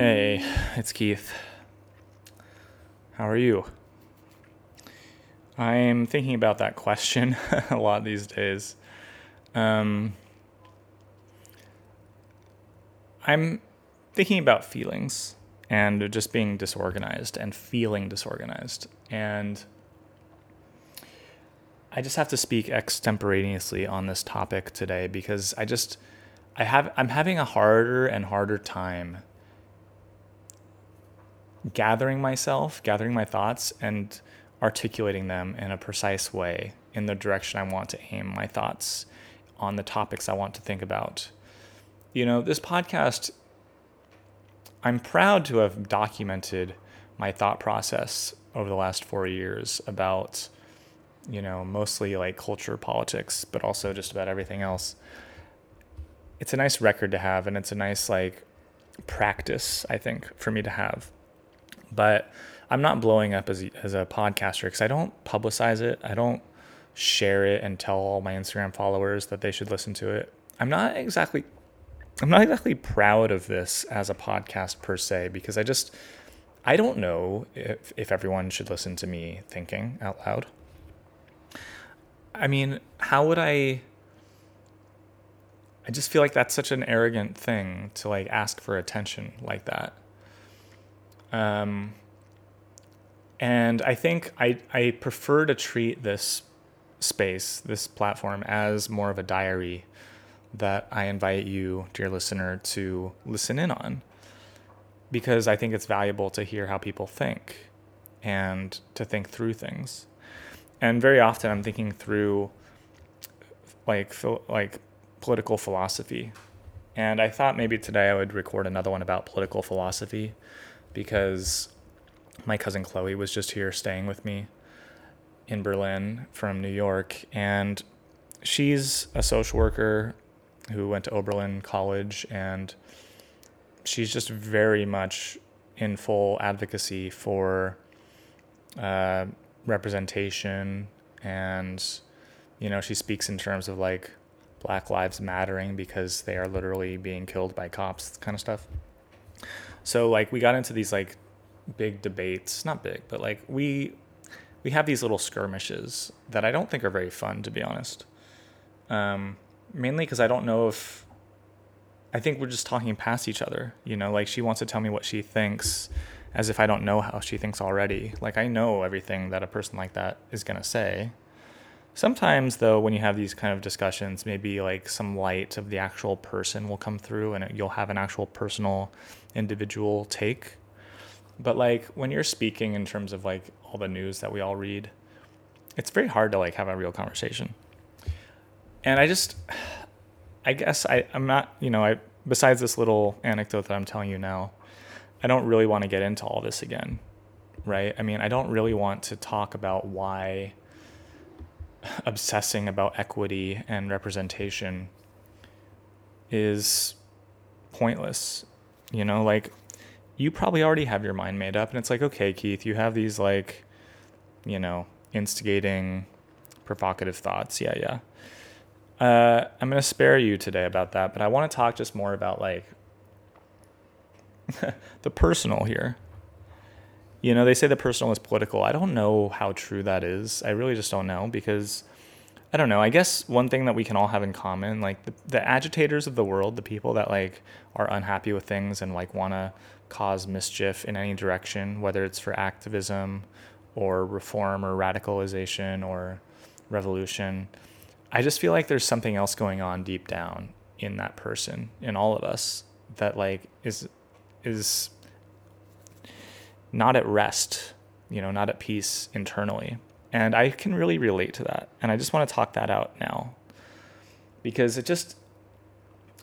Hey, it's Keith. How are you? I'm thinking about that question a lot these days. Um, I'm thinking about feelings and just being disorganized and feeling disorganized. And I just have to speak extemporaneously on this topic today because I just I have I'm having a harder and harder time gathering myself, gathering my thoughts and articulating them in a precise way in the direction I want to aim my thoughts on the topics I want to think about. You know, this podcast I'm proud to have documented my thought process over the last 4 years about you know, mostly like culture, politics, but also just about everything else. It's a nice record to have, and it's a nice like practice, I think, for me to have. But I'm not blowing up as a, as a podcaster because I don't publicize it. I don't share it and tell all my Instagram followers that they should listen to it. I'm not exactly I'm not exactly proud of this as a podcast per se because I just I don't know if if everyone should listen to me thinking out loud. I mean, how would I I just feel like that's such an arrogant thing to like ask for attention like that. Um and I think I I prefer to treat this space, this platform as more of a diary that I invite you, dear listener, to listen in on. Because I think it's valuable to hear how people think and to think through things. And very often I'm thinking through like like political philosophy. And I thought maybe today I would record another one about political philosophy because my cousin Chloe was just here staying with me in Berlin from New York and she's a social worker who went to Oberlin College and she's just very much in full advocacy for uh, representation and you know she speaks in terms of like black lives mattering because they are literally being killed by cops kind of stuff so like we got into these like big debates not big but like we we have these little skirmishes that i don't think are very fun to be honest um, mainly because i don't know if i think we're just talking past each other you know like she wants to tell me what she thinks as if I don't know how she thinks already. Like I know everything that a person like that is going to say. Sometimes though when you have these kind of discussions, maybe like some light of the actual person will come through and you'll have an actual personal individual take. But like when you're speaking in terms of like all the news that we all read, it's very hard to like have a real conversation. And I just I guess I I'm not, you know, I besides this little anecdote that I'm telling you now, I don't really want to get into all this again, right? I mean, I don't really want to talk about why obsessing about equity and representation is pointless. You know, like you probably already have your mind made up, and it's like, okay, Keith, you have these like, you know, instigating, provocative thoughts. Yeah, yeah. Uh, I'm going to spare you today about that, but I want to talk just more about like the personal here. You know, they say the personal is political. I don't know how true that is. I really just don't know because I don't know. I guess one thing that we can all have in common, like the, the agitators of the world, the people that like are unhappy with things and like want to cause mischief in any direction, whether it's for activism or reform or radicalization or revolution. I just feel like there's something else going on deep down in that person, in all of us, that like is is not at rest, you know, not at peace internally. And I can really relate to that. And I just want to talk that out now. Because it just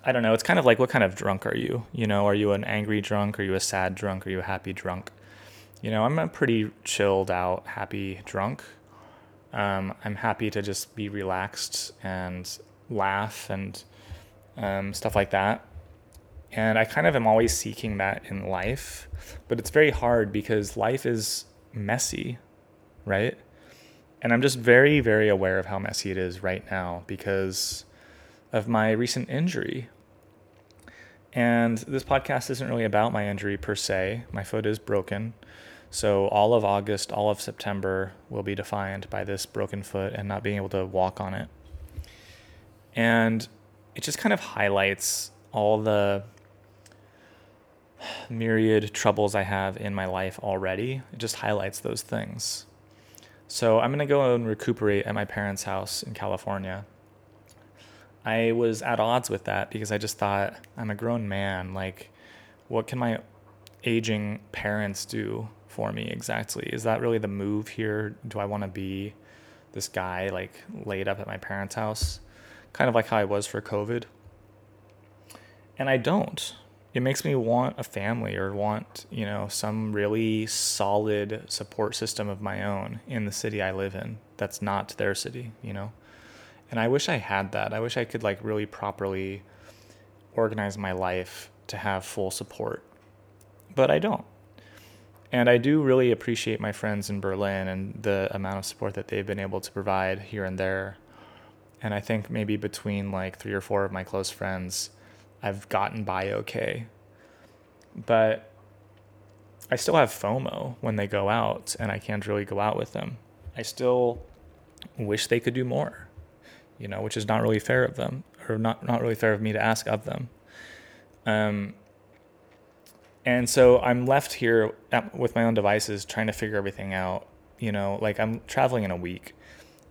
I don't know, it's kind of like what kind of drunk are you? You know, are you an angry drunk? Are you a sad drunk? Are you a happy drunk? You know, I'm a pretty chilled out, happy drunk. Um, I'm happy to just be relaxed and laugh and um, stuff like that. And I kind of am always seeking that in life, but it's very hard because life is messy, right? And I'm just very, very aware of how messy it is right now because of my recent injury. And this podcast isn't really about my injury per se. My foot is broken. So all of August, all of September will be defined by this broken foot and not being able to walk on it. And it just kind of highlights all the myriad troubles I have in my life already. It just highlights those things. So I'm going to go and recuperate at my parents' house in California. I was at odds with that because I just thought I'm a grown man. Like, what can my aging parents do for me exactly? Is that really the move here? Do I want to be this guy like laid up at my parents' house? Kind of like how I was for COVID. And I don't. It makes me want a family or want, you know, some really solid support system of my own in the city I live in that's not their city, you know? And I wish I had that. I wish I could like really properly organize my life to have full support. But I don't. And I do really appreciate my friends in Berlin and the amount of support that they've been able to provide here and there. And I think maybe between like three or four of my close friends, I've gotten by okay. But I still have FOMO when they go out and I can't really go out with them. I still wish they could do more, you know, which is not really fair of them or not, not really fair of me to ask of them. Um, and so I'm left here at, with my own devices trying to figure everything out. You know, like I'm traveling in a week,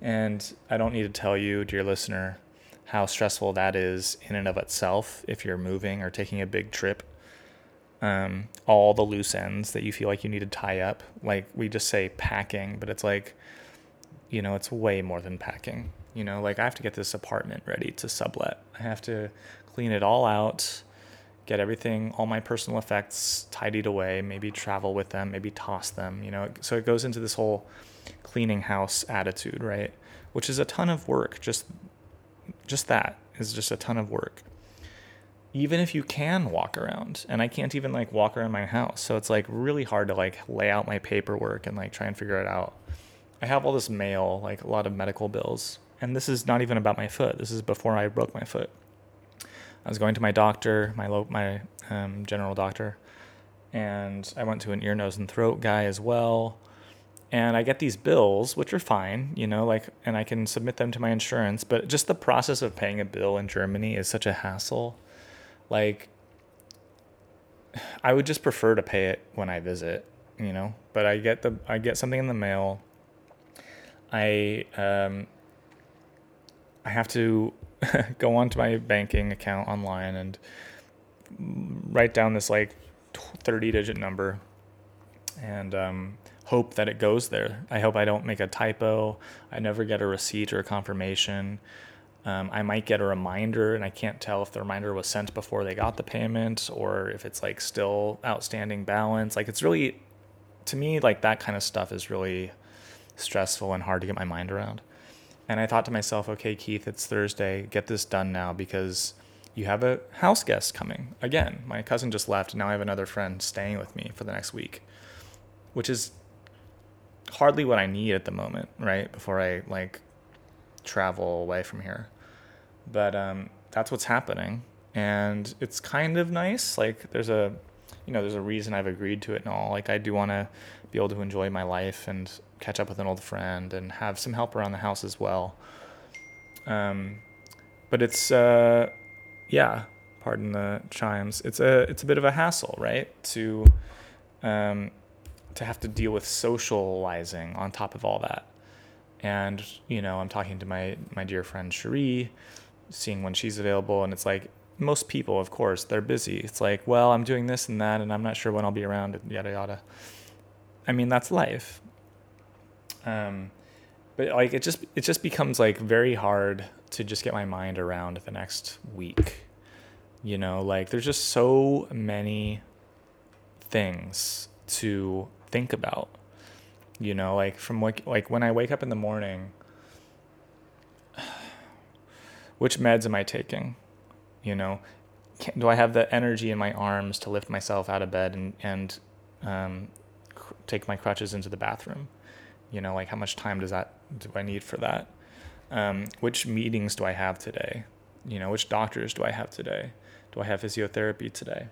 and I don't need to tell you, dear listener, how stressful that is in and of itself if you're moving or taking a big trip. Um, all the loose ends that you feel like you need to tie up. Like we just say packing, but it's like, you know, it's way more than packing. You know, like I have to get this apartment ready to sublet. I have to clean it all out get everything, all my personal effects tidied away, maybe travel with them, maybe toss them, you know. So it goes into this whole cleaning house attitude, right? Which is a ton of work. Just just that is just a ton of work. Even if you can walk around, and I can't even like walk around my house. So it's like really hard to like lay out my paperwork and like try and figure it out. I have all this mail, like a lot of medical bills. And this is not even about my foot. This is before I broke my foot. I was going to my doctor, my lo- my um, general doctor, and I went to an ear, nose, and throat guy as well. And I get these bills, which are fine, you know, like, and I can submit them to my insurance. But just the process of paying a bill in Germany is such a hassle. Like, I would just prefer to pay it when I visit, you know. But I get the I get something in the mail. I um, I have to go onto my banking account online and write down this like 30 digit number and um, hope that it goes there. I hope I don't make a typo. I never get a receipt or a confirmation. Um, I might get a reminder, and I can't tell if the reminder was sent before they got the payment or if it's like still outstanding balance. Like it's really, to me, like that kind of stuff is really stressful and hard to get my mind around. And I thought to myself, okay, Keith, it's Thursday. Get this done now because you have a house guest coming. Again, my cousin just left. And now I have another friend staying with me for the next week, which is hardly what I need at the moment, right? Before I like travel away from here. But um, that's what's happening. And it's kind of nice. Like there's a, you know, there's a reason I've agreed to it and all. Like I do want to be able to enjoy my life and catch up with an old friend and have some help around the house as well. Um, but it's uh, yeah, pardon the chimes. It's a it's a bit of a hassle, right? To um, to have to deal with socializing on top of all that. And you know, I'm talking to my my dear friend Cherie, seeing when she's available, and it's like most people, of course, they're busy. It's like, well, I'm doing this and that, and I'm not sure when I'll be around, yada yada. I mean, that's life. Um, but like it just it just becomes like very hard to just get my mind around the next week. You know, like there's just so many things to think about. You know, like from like like when I wake up in the morning, which meds am I taking? You know, Can, do I have the energy in my arms to lift myself out of bed and and um, cr- take my crutches into the bathroom? you know like how much time does that do i need for that um, which meetings do i have today You know, which doctors do I have today? Do I have physiotherapy today?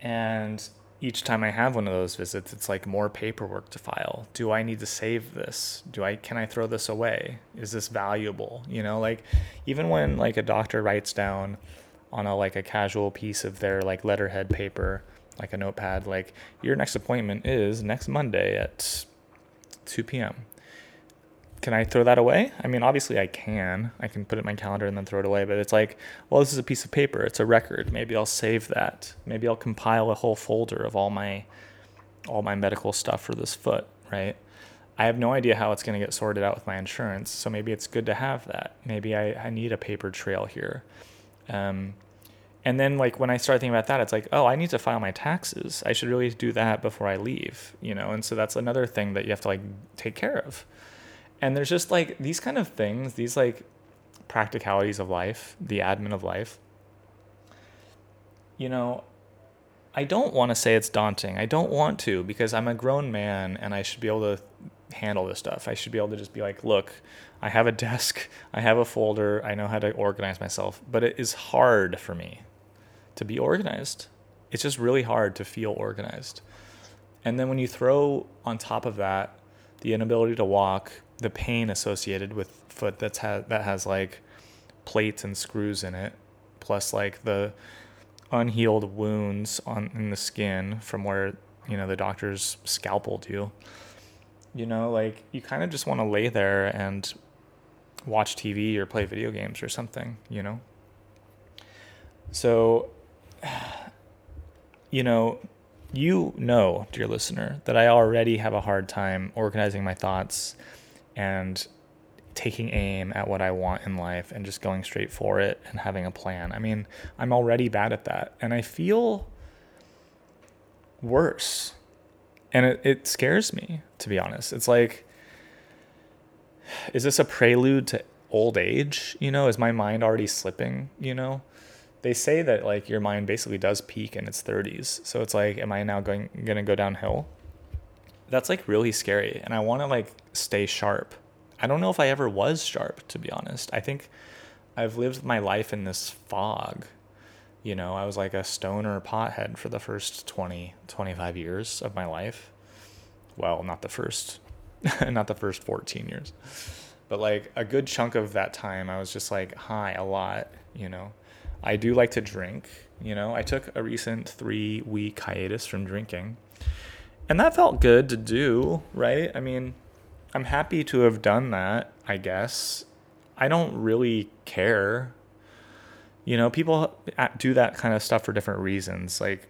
And each time I have one of those visits, it's like more paperwork to file. Do I need to save this? Do I can I throw this away? Is this valuable? You know, like even when like a doctor writes down on a like a casual piece of their like letterhead paper, like a notepad, like your next appointment is next Monday at 2 p.m can I throw that away? I mean, obviously I can. I can put it in my calendar and then throw it away, but it's like, well, this is a piece of paper. It's a record. Maybe I'll save that. Maybe I'll compile a whole folder of all my all my medical stuff for this foot, right? I have no idea how it's going to get sorted out with my insurance, so maybe it's good to have that. Maybe I, I need a paper trail here. Um, and then like when I start thinking about that, it's like, oh, I need to file my taxes. I should really do that before I leave, you know. And so that's another thing that you have to like take care of and there's just like these kind of things these like practicalities of life the admin of life. You know i don't want to say it's daunting. I don't want to because i'm a grown man and i should be able to handle this stuff. I should be able to just be like look i have a desk i have a folder i know how to organize myself. But it is hard for me to be organized. It's just really hard to feel organized. And then when you throw on top of that the inability to walk the pain associated with foot that's ha- that has like plates and screws in it, plus like the unhealed wounds on in the skin from where you know the doctors scalpeled you. You know, like you kind of just want to lay there and watch TV or play video games or something. You know. So, you know, you know, dear listener, that I already have a hard time organizing my thoughts and taking aim at what I want in life and just going straight for it and having a plan. I mean, I'm already bad at that. And I feel worse. And it, it scares me, to be honest. It's like, is this a prelude to old age? You know, is my mind already slipping? You know, they say that like your mind basically does peak in its 30s. So it's like, am I now going, to go downhill? That's like really scary and i want to like stay sharp. I don't know if i ever was sharp to be honest. I think i've lived my life in this fog you know? I was like a stoner pothead for the first 20 25 years of my life. Well not the first not the first 14 years. But like a good chunk of that time i was just like high a lot you know? I do like to drink you know? I took a recent three week hiatus from drinking and that felt good to do, right? I mean, I'm happy to have done that, I guess. I don't really care. You know, people do that kind of stuff for different reasons. Like,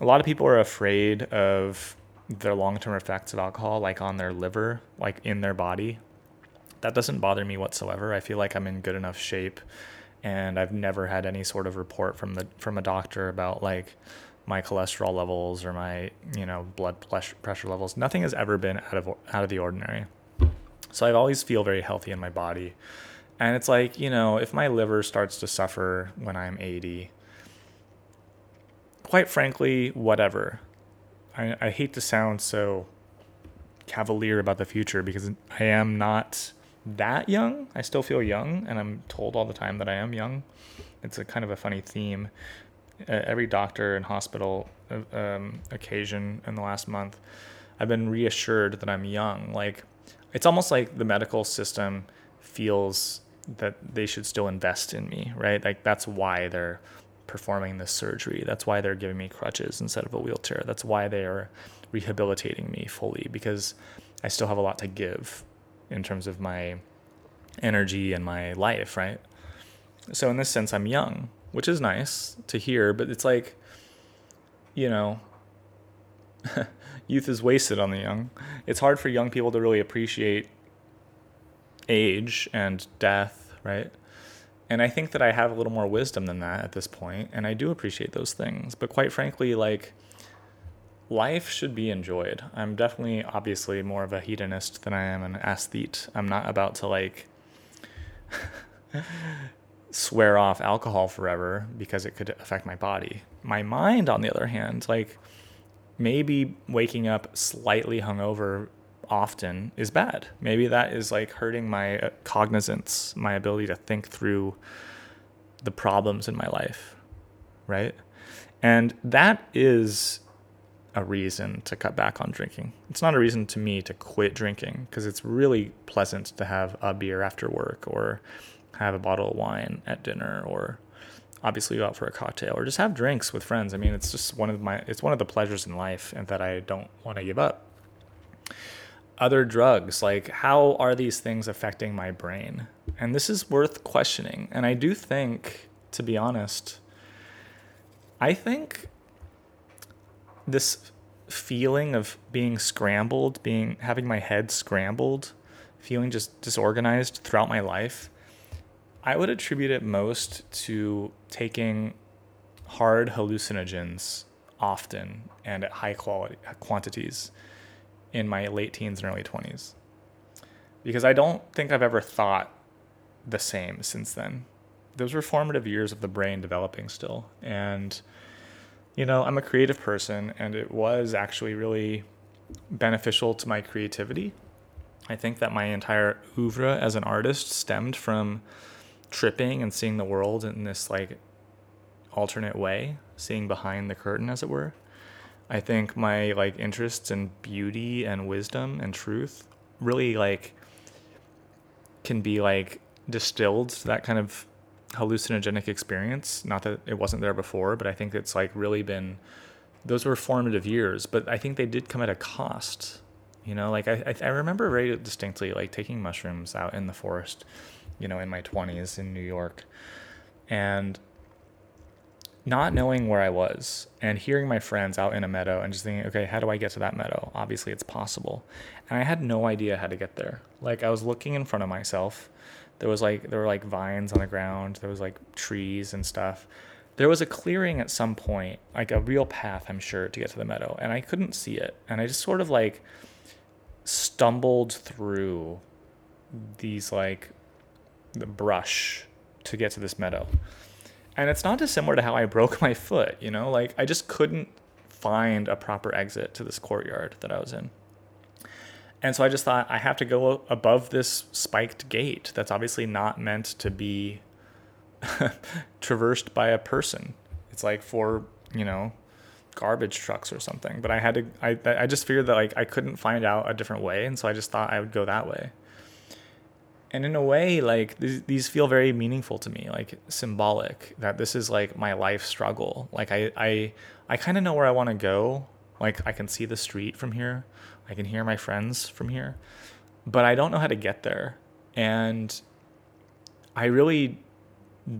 a lot of people are afraid of the long term effects of alcohol, like on their liver, like in their body. That doesn't bother me whatsoever. I feel like I'm in good enough shape and I've never had any sort of report from the from a doctor about like my cholesterol levels or my you know blood pressure levels. Nothing has ever been out of out of the ordinary. So I always feel very healthy in my body. And it's like, you know, if my liver starts to suffer when I'm 80, quite frankly, whatever. I, I hate to sound so cavalier about the future because I am not that young. I still feel young, and I'm told all the time that I am young. It's a kind of a funny theme every doctor and hospital uh, um, occasion in the last month, I've been reassured that I'm young. Like, it's almost like the medical system feels that they should still invest in me, right? Like, that's why they're performing this surgery. That's why they're giving me crutches instead of a wheelchair. That's why they are rehabilitating me fully because I still have a lot to give in terms of my energy and my life, right? So, in this sense, I'm young which is nice to hear, but it's like, you know, youth is wasted on the young. It's hard for young people to really appreciate age and death, right? And I think that I have a little more wisdom than that at this point, and I do appreciate those things. But quite frankly, like, life should be enjoyed. I'm definitely, obviously, more of a hedonist than I am an aesthete. I'm not about to, like, swear off alcohol forever because it could affect my body. My mind, on the other hand, like maybe waking up slightly hungover often is bad. Maybe that is like hurting my uh, cognizance, my ability to think through the problems in my life, right? And that is a reason to cut back on drinking. It's not a reason to me to quit drinking because it's really pleasant to have a beer after work or have a bottle of wine at dinner or obviously go out for a cocktail or just have drinks with friends. I mean, it's just one of my it's one of the pleasures in life and that I don't want to give up. Other drugs, like how are these things affecting my brain? And this is worth questioning. And I do think, to be honest, I think this feeling of being scrambled, being having my head scrambled, feeling just disorganized throughout my life, I would attribute it most to taking hard hallucinogens often and at high quality quantities in my late teens and early 20s. Because I don't think I've ever thought the same since then. Those were formative years of the brain developing still. And you know, I'm a creative person, and it was actually really beneficial to my creativity. I think that my entire oeuvre as an artist stemmed from tripping and seeing the world in this like alternate way, seeing behind the curtain, as it were. I think my like interests in beauty and wisdom and truth really like can be like distilled to that kind of hallucinogenic experience. Not that it wasn't there before, but I think it's like really been those were formative years. But I think they did come at a cost. You know, like I I remember very distinctly like taking mushrooms out in the forest, you know, in my twenties in New York, and not knowing where I was and hearing my friends out in a meadow and just thinking, okay, how do I get to that meadow? Obviously, it's possible. And I had no idea how to get there. Like, I was looking in front of myself there was like there were like vines on the ground. There was like trees and stuff. There was a clearing at some point, like a real path, I'm sure, to get to the meadow, and I couldn't see it. And I just sort of like stumbled through these like the brush to get to this meadow. And it's not dissimilar to how I broke my foot, you know? Like I just couldn't find a proper exit to this courtyard that I was in. And so I just thought I have to go above this spiked gate that's obviously not meant to be traversed by a person. It's like for, you know, garbage trucks or something. But I had to I I just figured that like I couldn't find out a different way, and so I just thought I would go that way. And in a way, like these, these feel very meaningful to me, like symbolic that this is like my life struggle. Like I I I kind of know where I want to go. Like I can see the street from here. I can hear my friends from here, but I don't know how to get there. And I really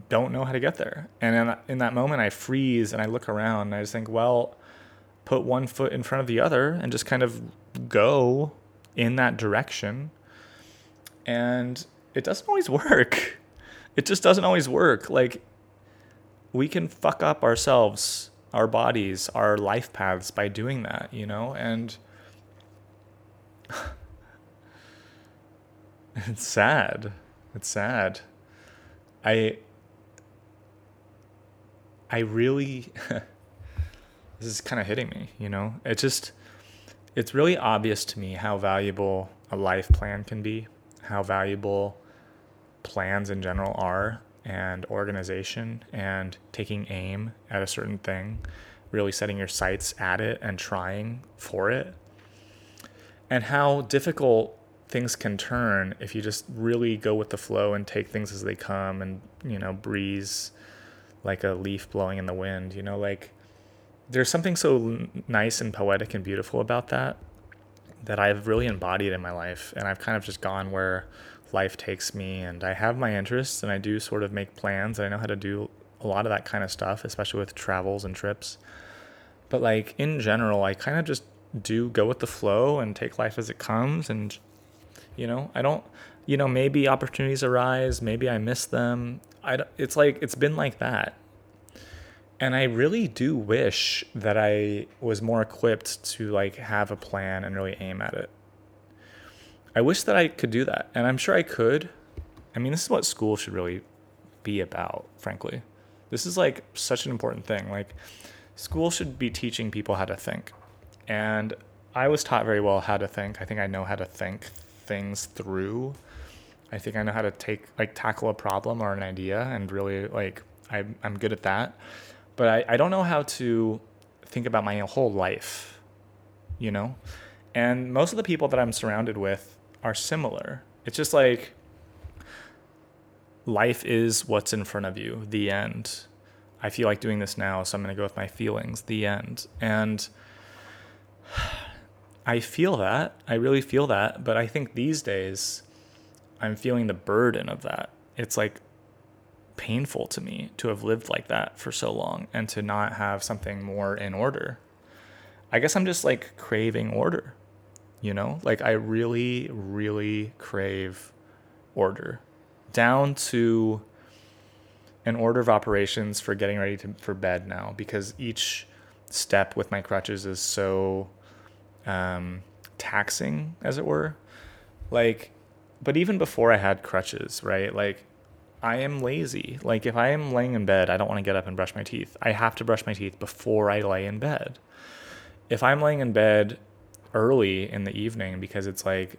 don't know how to get there. And in, in that moment, I freeze and I look around and I just think, well, put one foot in front of the other and just kind of go in that direction. And it doesn't always work. It just doesn't always work. Like, we can fuck up ourselves, our bodies, our life paths by doing that, you know? And it's sad. It's sad. I I really this is kind of hitting me, you know? It just it's really obvious to me how valuable a life plan can be, how valuable plans in general are and organization and taking aim at a certain thing, really setting your sights at it and trying for it. And how difficult things can turn if you just really go with the flow and take things as they come and you know breeze like a leaf blowing in the wind you know like there's something so nice and poetic and beautiful about that that I've really embodied in my life and I've kind of just gone where life takes me and I have my interests and I do sort of make plans and I know how to do a lot of that kind of stuff especially with travels and trips. But like in general I kind of just do go with the flow and take life as it comes and you know i don't you know maybe opportunities arise maybe i miss them. I it's like it's been like that and i really do wish that i was more equipped to like have a plan and really aim at it i wish that i could do that and i'm sure i could i mean this is what school should really be about frankly this is like such an important thing like school should be teaching people how to think and I was taught very well how to think. I think I know how to think things through. I think I know how to take like tackle a problem or an idea and really like I, I'm good at that. But I, I don't know how to think about my whole life, you know? And most of the people that I'm surrounded with are similar. It's just like life is what's in front of you, the end. I feel like doing this now, so I'm going to go with my feelings, the end. And I feel that. I really feel that. But I think these days, I'm feeling the burden of that. It's like painful to me to have lived like that for so long and to not have something more in order. I guess I'm just like craving order, you know? Like I really, really crave order down to an order of operations for getting ready to, for bed now because each step with my crutches is so um, taxing, as it were. Like, but even before I had crutches, right? Like, I am lazy. Like, if I am laying in bed, I don't want to get up and brush my teeth. I have to brush my teeth before I lay in bed. If I'm laying in bed early in the evening because it's like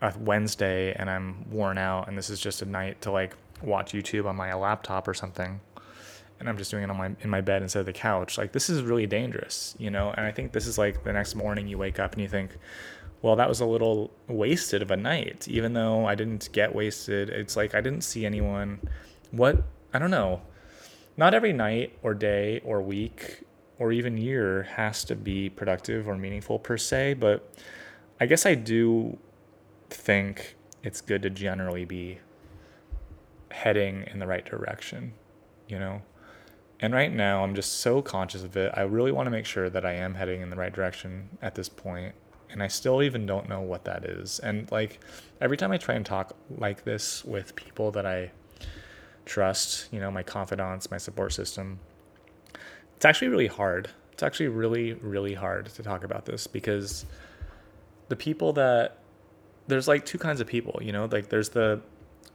a Wednesday and I'm worn out and this is just a night to like watch YouTube on my laptop or something, and I'm just doing it on my in my bed instead of the couch. Like this is really dangerous, you know. And I think this is like the next morning you wake up and you think, well, that was a little wasted of a night, even though I didn't get wasted. It's like I didn't see anyone. What I don't know. Not every night or day or week or even year has to be productive or meaningful per se, but I guess I do think it's good to generally be heading in the right direction, you know? And right now, I'm just so conscious of it. I really want to make sure that I am heading in the right direction at this point. And I still even don't know what that is. And like every time I try and talk like this with people that I trust, you know, my confidants, my support system, it's actually really hard. It's actually really, really hard to talk about this because the people that there's like two kinds of people, you know, like there's the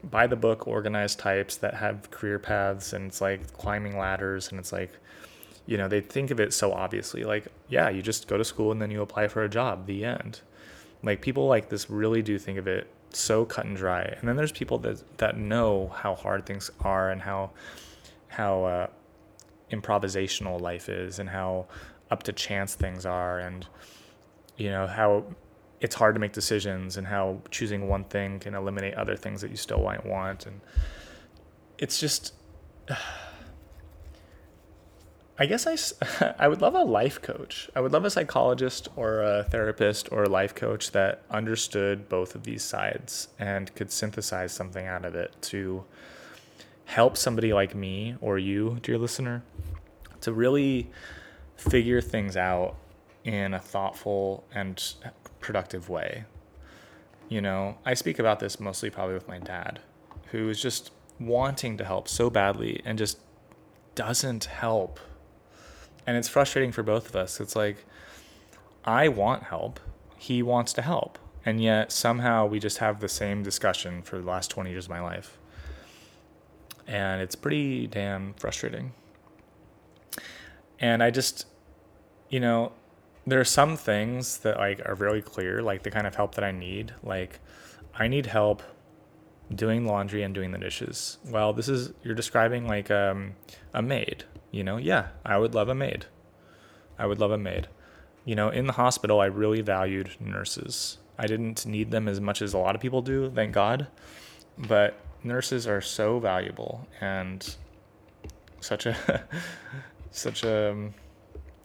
by the book organized types that have career paths and it's like climbing ladders and it's like you know they think of it so obviously like yeah you just go to school and then you apply for a job the end. Like people like this really do think of it so cut and dry. And then there's people that that know how hard things are and how how uh, improvisational life is and how up to chance things are and you know how it's hard to make decisions and how choosing one thing can eliminate other things that you still might want. And it's just I guess I, I would love a life coach. I would love a psychologist or a therapist or a life coach that understood both of these sides and could synthesize something out of it to help somebody like me or you, dear listener, to really figure things out in a thoughtful and productive way. You know, I speak about this mostly probably with my dad, who is just wanting to help so badly and just doesn't help. And it's frustrating for both of us. It's like, I want help, he wants to help. And yet somehow we just have the same discussion for the last 20 years of my life. And it's pretty damn frustrating. And I just, you know, there are some things that like are very clear, like the kind of help that I need. Like I need help doing laundry and doing the dishes. Well, this is you're describing like um, a maid. You know, yeah, I would love a maid. I would love a maid. You know, in the hospital, I really valued nurses. I didn't need them as much as a lot of people do, thank God. But nurses are so valuable and such a such a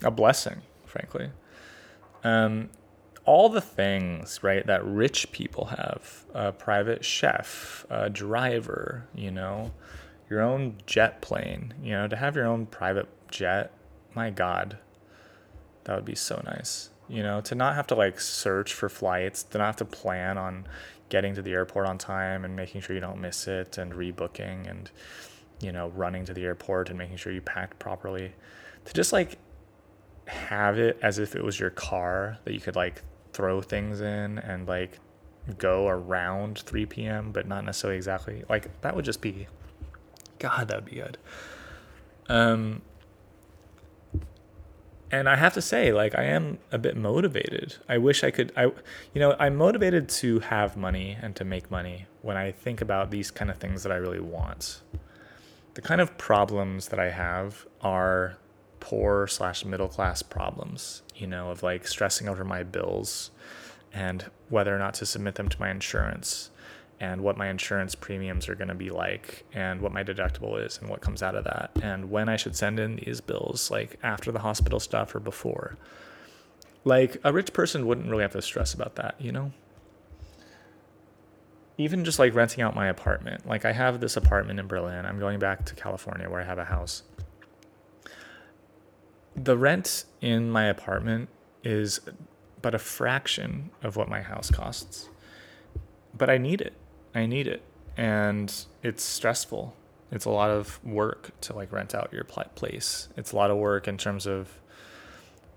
a blessing, frankly um, all the things right that rich people have a private chef a driver you know your own jet plane you know to have your own private jet my god that would be so nice you know to not have to like search for flights to not have to plan on getting to the airport on time and making sure you don't miss it and rebooking and you know running to the airport and making sure you packed properly to just like have it as if it was your car that you could like throw things in and like go around 3 p.m., but not necessarily exactly. Like that would just be, God, that would be good. Um, and I have to say, like, I am a bit motivated. I wish I could, I, you know, I'm motivated to have money and to make money when I think about these kind of things that I really want. The kind of problems that I have are poor slash middle class problems, you know, of like stressing over my bills and whether or not to submit them to my insurance and what my insurance premiums are going to be like and what my deductible is and what comes out of that and when I should send in these bills like after the hospital stuff or before. Like a rich person wouldn't really have to stress about that, you know? Even just like renting out my apartment. Like I have this apartment in Berlin. I'm going back to California where I have a house. The rent in my apartment is but a fraction of what my house costs. But I need it I need it. And it's stressful. It's a lot of work to like rent out your place. It's a lot of work in terms of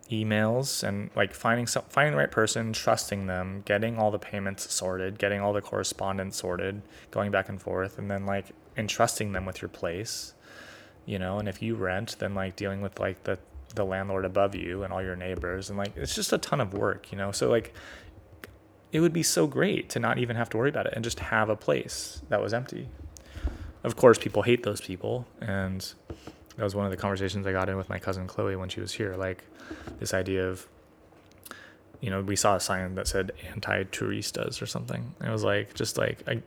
emails and like finding some, finding the right person, trusting them, getting all the payments sorted, getting all the correspondence sorted, going back and forth, and then like entrusting them with your place. You know, and if you rent, then like dealing with like the the landlord above you and all your neighbors and like it's just a ton of work, you know. So like it would be so great to not even have to worry about it and just have a place that was empty. Of course, people hate those people, and that was one of the conversations I got in with my cousin Chloe when she was here. Like this idea of, you know, we saw a sign that said anti-touristas or something. It was like just like I,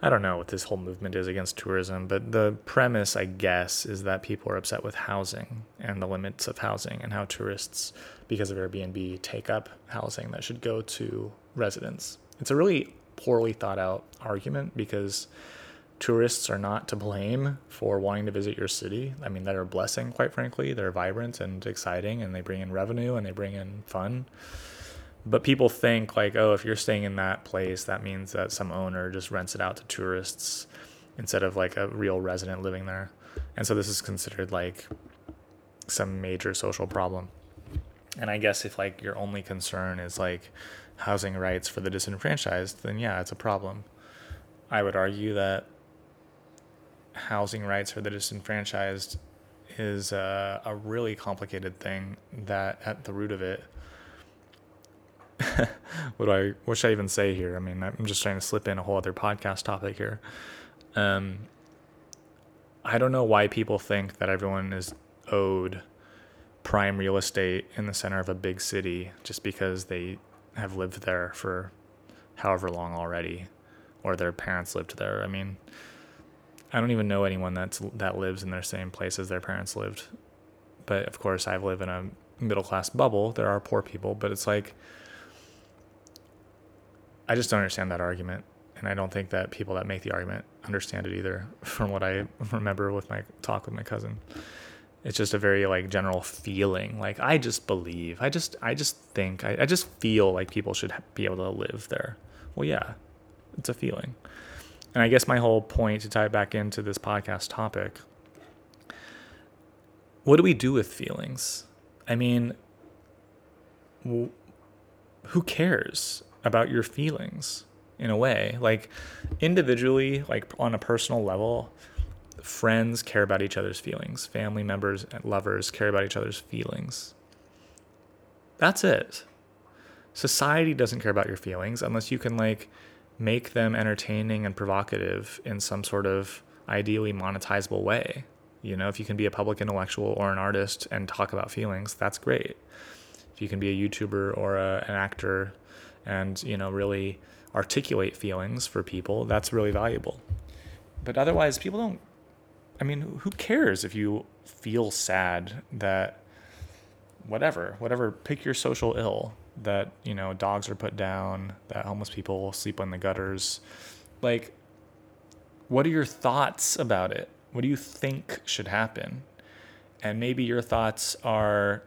I don't know what this whole movement is against tourism, but the premise, I guess, is that people are upset with housing and the limits of housing and how tourists, because of Airbnb, take up housing that should go to residents. It's a really poorly thought out argument because tourists are not to blame for wanting to visit your city. I mean, they're a blessing, quite frankly. They're vibrant and exciting and they bring in revenue and they bring in fun. But people think, like, oh, if you're staying in that place, that means that some owner just rents it out to tourists instead of like a real resident living there. And so this is considered like some major social problem. And I guess if like your only concern is like housing rights for the disenfranchised, then yeah, it's a problem. I would argue that housing rights for the disenfranchised is a, a really complicated thing that at the root of it what do I what should I even say here? I mean, I'm just trying to slip in a whole other podcast topic here. Um, I don't know why people think that everyone is owed prime real estate in the center of a big city just because they have lived there for however long already, or their parents lived there. I mean, I don't even know anyone that's that lives in their same place as their parents lived. But of course, I live in a middle class bubble. There are poor people, but it's like I just don't understand that argument, and I don't think that people that make the argument understand it either. From what I remember with my talk with my cousin it's just a very like general feeling. Like i just believe. I just i just think. I, I just feel like people should be able to live there. Well yeah it's a feeling. And i guess my whole point to tie back into this podcast topic what do we do with feelings? I mean who cares about your feelings in a way? Like individually like on a personal level friends care about each other's feelings, family members and lovers care about each other's feelings. That's it. Society doesn't care about your feelings unless you can like make them entertaining and provocative in some sort of ideally monetizable way. You know, if you can be a public intellectual or an artist and talk about feelings, that's great. If you can be a YouTuber or a, an actor and, you know, really articulate feelings for people, that's really valuable. But otherwise, people don't I mean, who cares if you feel sad that whatever, whatever, pick your social ill that, you know, dogs are put down, that homeless people sleep in the gutters. Like, what are your thoughts about it? What do you think should happen? And maybe your thoughts are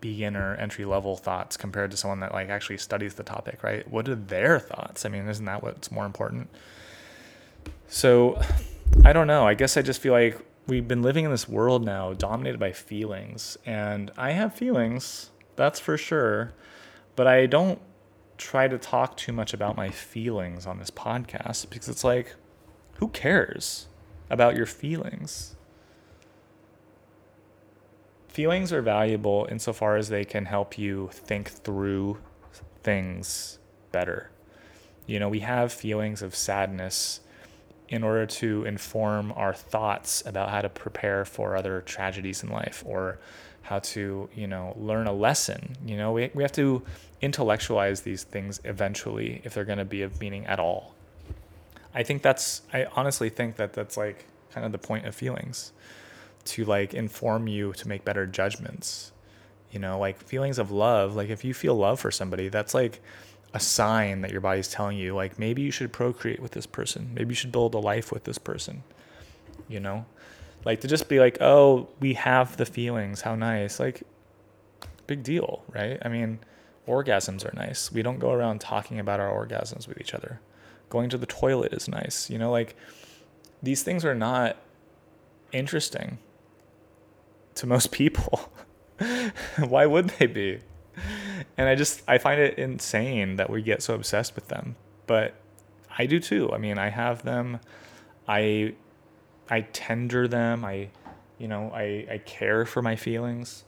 beginner entry level thoughts compared to someone that like actually studies the topic, right? What are their thoughts? I mean, isn't that what's more important? So I don't know. I guess I just feel like we've been living in this world now dominated by feelings. And I have feelings, that's for sure. But I don't try to talk too much about my feelings on this podcast because it's like, who cares about your feelings? feelings are valuable insofar as they can help you think through things better. You know, we have feelings of sadness in order to inform our thoughts about how to prepare for other tragedies in life or how to, you know, learn a lesson. You know, we, we have to intellectualize these things eventually if they're going to be of meaning at all. I think that's, I honestly think that that's like kind of the point of feelings to like inform you to make better judgments. You know, like feelings of love, like if you feel love for somebody, that's like, a sign that your body's telling you like maybe you should procreate with this person. Maybe you should build a life with this person you know? Like to just be like oh we have the feelings. How nice. Like big deal right? I mean orgasms are nice. We don't go around talking about our orgasms with each other. Going to the toilet is nice you know? Like these things are not interesting to most people. Why would they be and I just I find it insane that we get so obsessed with them. But I do too. I mean, I have them. I I tender them. I you know, I I care for my feelings.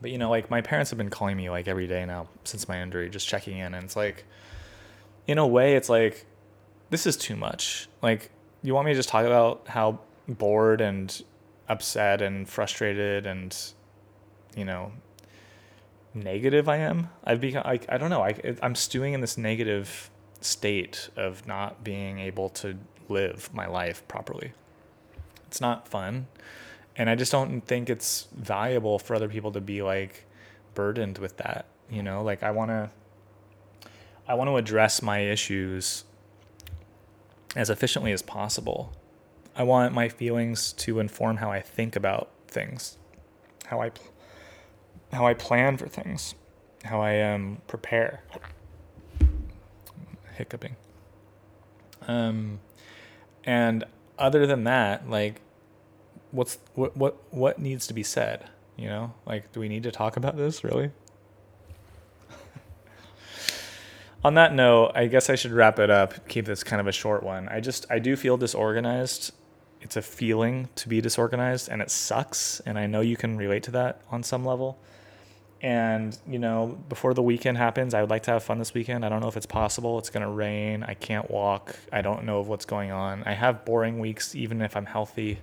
But you know, like my parents have been calling me like every day now since my injury, just checking in and it's like in a way it's like this is too much. Like you want me to just talk about how bored and upset and frustrated and you know negative I am. I've become I, I don't know. I I'm stewing in this negative state of not being able to live my life properly. It's not fun. And I just don't think it's valuable for other people to be like burdened with that, you know? Like I want to I want to address my issues as efficiently as possible. I want my feelings to inform how I think about things, how I how I plan for things, how I um, prepare. Hiccuping. Um, and other than that, like, what's what what what needs to be said? You know, like, do we need to talk about this really? On that note, I guess I should wrap it up. Keep this kind of a short one. I just I do feel disorganized. It's a feeling to be disorganized, and it sucks. And I know you can relate to that on some level and you know before the weekend happens i would like to have fun this weekend. I don't know if it's possible. It's going to rain. I can't walk. I don't know what's going on. I have boring weeks even if i'm healthy.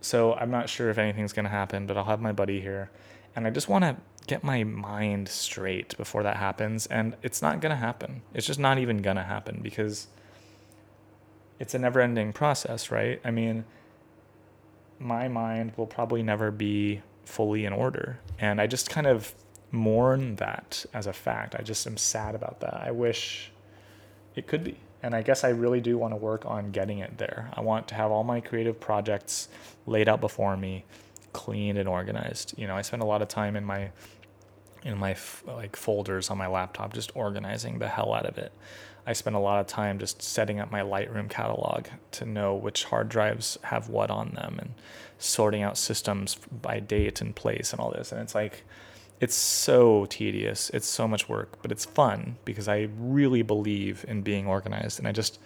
So i'm not sure if anything's going to happen but i'll have my buddy here. And i just want to get my mind straight before that happens. And it's not going to happen. It's just not even going to happen because it's a never ending process right? I mean my mind will probably never be fully in order. And I just kind of mourn that as a fact. I just am sad about that. I wish it could be. And I guess I really do want to work on getting it there. I want to have all my creative projects laid out before me, clean and organized. You know, I spend a lot of time in my in my like folders on my laptop just organizing the hell out of it. I spend a lot of time just setting up my Lightroom catalog to know which hard drives have what on them and sorting out systems by date and place and all this. And it's like, it's so tedious. It's so much work, but it's fun because I really believe in being organized. And I just,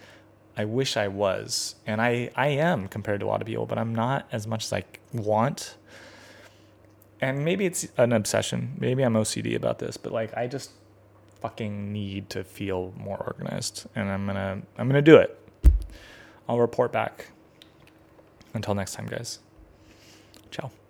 I wish I was. And I, I am compared to a lot of people, but I'm not as much as I want. And maybe it's an obsession. Maybe I'm OCD about this, but like, I just fucking need to feel more organized. And I'm going to, I'm going to do it. I'll report back. Until next time, guys. Ciao.